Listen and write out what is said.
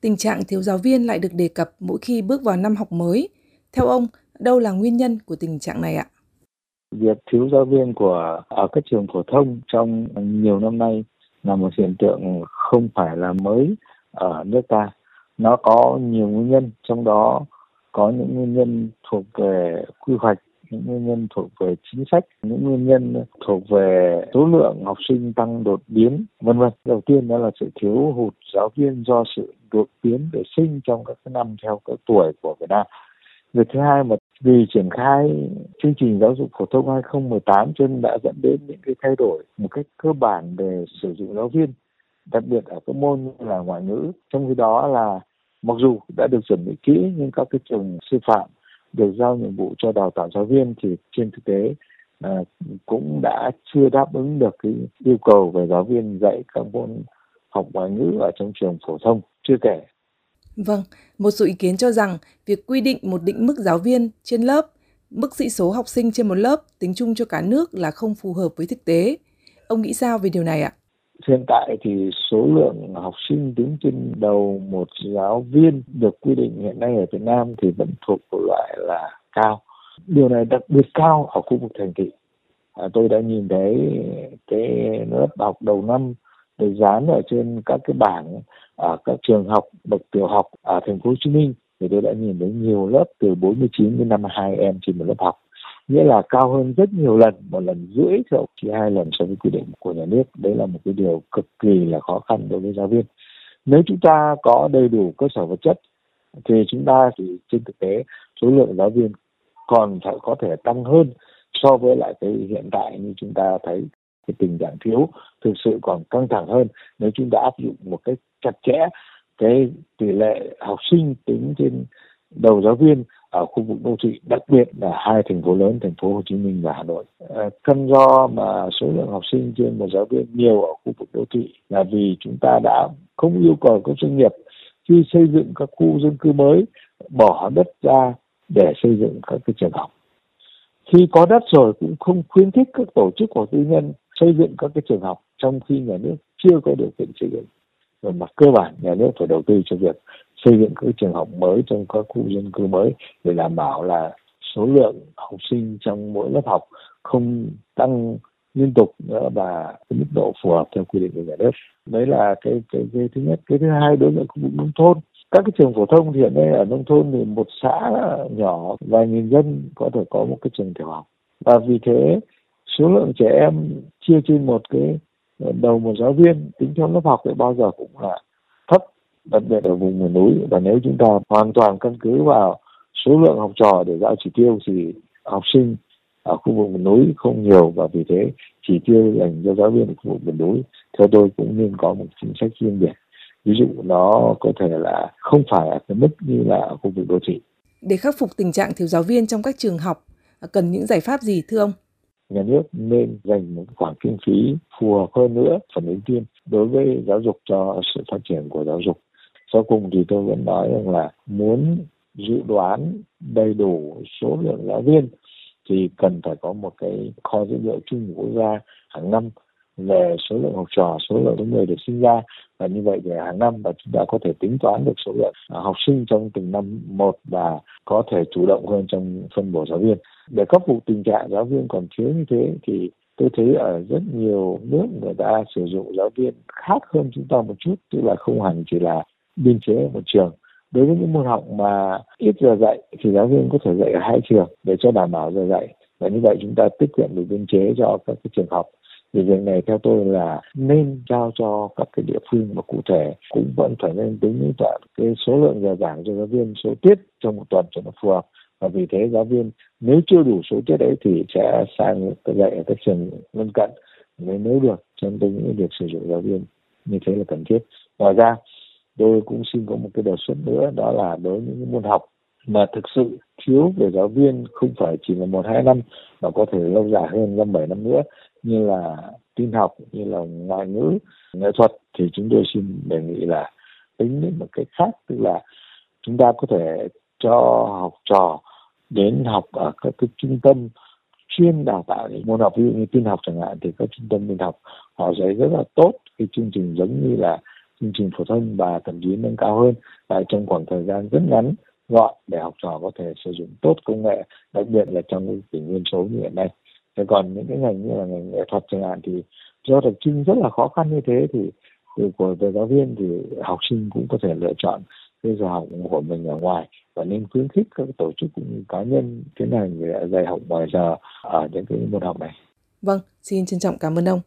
tình trạng thiếu giáo viên lại được đề cập mỗi khi bước vào năm học mới. Theo ông, đâu là nguyên nhân của tình trạng này ạ? Việc thiếu giáo viên của ở các trường phổ thông trong nhiều năm nay là một hiện tượng không phải là mới ở nước ta. Nó có nhiều nguyên nhân, trong đó có những nguyên nhân thuộc về quy hoạch những nguyên nhân thuộc về chính sách, những nguyên nhân thuộc về số lượng học sinh tăng đột biến, vân vân. Đầu tiên đó là sự thiếu hụt giáo viên do sự đột biến vệ sinh trong các năm theo các tuổi của Việt Nam. Việc thứ hai mà vì triển khai chương trình giáo dục phổ thông 2018 cho nên đã dẫn đến những cái thay đổi một cách cơ bản về sử dụng giáo viên, đặc biệt ở các môn như là ngoại ngữ. Trong khi đó là mặc dù đã được chuẩn bị kỹ nhưng các cái trường sư phạm được giao nhiệm vụ cho đào tạo giáo viên thì trên thực tế à, cũng đã chưa đáp ứng được cái yêu cầu về giáo viên dạy các môn học ngoại ngữ ở trong trường phổ thông chưa kể Vâng, một số ý kiến cho rằng việc quy định một định mức giáo viên trên lớp, mức sĩ số học sinh trên một lớp tính chung cho cả nước là không phù hợp với thực tế. Ông nghĩ sao về điều này ạ? Hiện tại thì số lượng học sinh đứng trên đầu một giáo viên được quy định hiện nay ở Việt Nam thì vẫn thuộc của loại là cao. Điều này đặc biệt cao ở khu vực thành thị. À, tôi đã nhìn thấy cái lớp học đầu năm được dán ở trên các cái bảng ở các trường học bậc tiểu học ở thành phố Hồ Chí Minh thì tôi đã nhìn thấy nhiều lớp từ 49 đến 52 em trên một lớp học nghĩa là cao hơn rất nhiều lần, một lần rưỡi thậm chí hai lần so với quy định của nhà nước. Đấy là một cái điều cực kỳ là khó khăn đối với giáo viên. Nếu chúng ta có đầy đủ cơ sở vật chất, thì chúng ta thì trên thực tế số lượng giáo viên còn phải có thể tăng hơn so với lại cái hiện tại như chúng ta thấy cái tình trạng thiếu thực sự còn căng thẳng hơn nếu chúng ta áp dụng một cách chặt chẽ cái tỷ lệ học sinh tính trên đầu giáo viên ở khu vực đô thị, đặc biệt là hai thành phố lớn, thành phố Hồ Chí Minh và Hà Nội. cân căn do mà số lượng học sinh trên một giáo viên nhiều ở khu vực đô thị là vì chúng ta đã không yêu cầu các doanh nghiệp khi xây dựng các khu dân cư mới, bỏ đất ra để xây dựng các cái trường học. Khi có đất rồi cũng không khuyến khích các tổ chức của tư nhân xây dựng các cái trường học trong khi nhà nước chưa có điều kiện xây dựng. Về mặt cơ bản nhà nước phải đầu tư cho việc xây dựng các trường học mới trong các khu dân cư mới để đảm bảo là số lượng học sinh trong mỗi lớp học không tăng liên tục nữa và cái mức độ phù hợp theo quy định của nhà nước. Đấy là cái cái, cái thứ nhất. Cái thứ hai đối với khu vực nông thôn. Các cái trường phổ thông thì hiện nay ở nông thôn thì một xã nhỏ vài nghìn dân có thể có một cái trường tiểu học. Và vì thế số lượng trẻ em chia trên một cái ờ, đầu một giáo viên tính theo lớp học thì bao giờ cũng là thấp đặc biệt ở vùng miền núi. Và nếu chúng ta hoàn toàn căn cứ vào số lượng học trò để giao chỉ tiêu thì học sinh ở khu vực miền núi không nhiều và vì thế chỉ tiêu dành cho giáo viên ở khu vực miền núi. Theo tôi cũng nên có một chính sách riêng biệt. Ví dụ nó có thể là không phải ở cái mức như là ở khu vực đô thị. Để khắc phục tình trạng thiếu giáo viên trong các trường học cần những giải pháp gì thưa ông? Nhà nước nên dành một khoản kinh phí phù hợp hơn nữa phần ưu tiên đối với giáo dục cho sự phát triển của giáo dục sau cùng thì tôi vẫn nói rằng là muốn dự đoán đầy đủ số lượng giáo viên thì cần phải có một cái kho dữ liệu chung của quốc gia hàng năm về số lượng học trò, số lượng những người được sinh ra và như vậy thì hàng năm và chúng ta có thể tính toán được số lượng à, học sinh trong từng năm một và có thể chủ động hơn trong phân bổ giáo viên. Để khắc phục tình trạng giáo viên còn thiếu như thế thì tôi thấy ở rất nhiều nước người ta sử dụng giáo viên khác hơn chúng ta một chút tức là không hẳn chỉ là biên chế ở một trường. Đối với những môn học mà ít giờ dạy thì giáo viên có thể dạy ở hai trường để cho đảm bảo giờ dạy. Và như vậy chúng ta tiết kiệm được biên chế cho các cái trường học. Thì việc này theo tôi là nên giao cho các cái địa phương mà cụ thể cũng vẫn phải nên tính toán toàn cái số lượng giờ giảng cho giáo viên, số tiết trong một tuần cho nó phù hợp. Và vì thế giáo viên nếu chưa đủ số tiết đấy thì sẽ sang dạy ở các trường lân cận. Nếu nếu được, cho nên tôi nghĩ việc sử dụng giáo viên như thế là cần thiết. Ngoài ra tôi cũng xin có một cái đề xuất nữa, đó là đối với những môn học mà thực sự thiếu về giáo viên, không phải chỉ là một, hai năm mà có thể lâu dài hơn năm, bảy năm nữa. Như là tin học, như là ngoại ngữ, nghệ thuật thì chúng tôi xin đề nghị là tính đến một cách khác, tức là chúng ta có thể cho học trò đến học ở các cái trung tâm chuyên đào tạo những môn học, ví dụ như tin học chẳng hạn, thì các trung tâm tin học họ dạy rất là tốt. Cái chương trình giống như là chương trình phổ thông và thậm chí nâng cao hơn tại trong khoảng thời gian rất ngắn gọn để học trò có thể sử dụng tốt công nghệ đặc biệt là trong cái kỷ nguyên số như hiện nay thế còn những cái ngành như là ngành nghệ thuật chẳng hạn thì do đặc trưng rất là khó khăn như thế thì từ của về giáo viên thì học sinh cũng có thể lựa chọn cái giờ học của mình ở ngoài và nên khuyến khích các tổ chức cũng như cá nhân tiến hành dạy học ngoài giờ ở những cái môn học này. Vâng, xin trân trọng cảm ơn ông.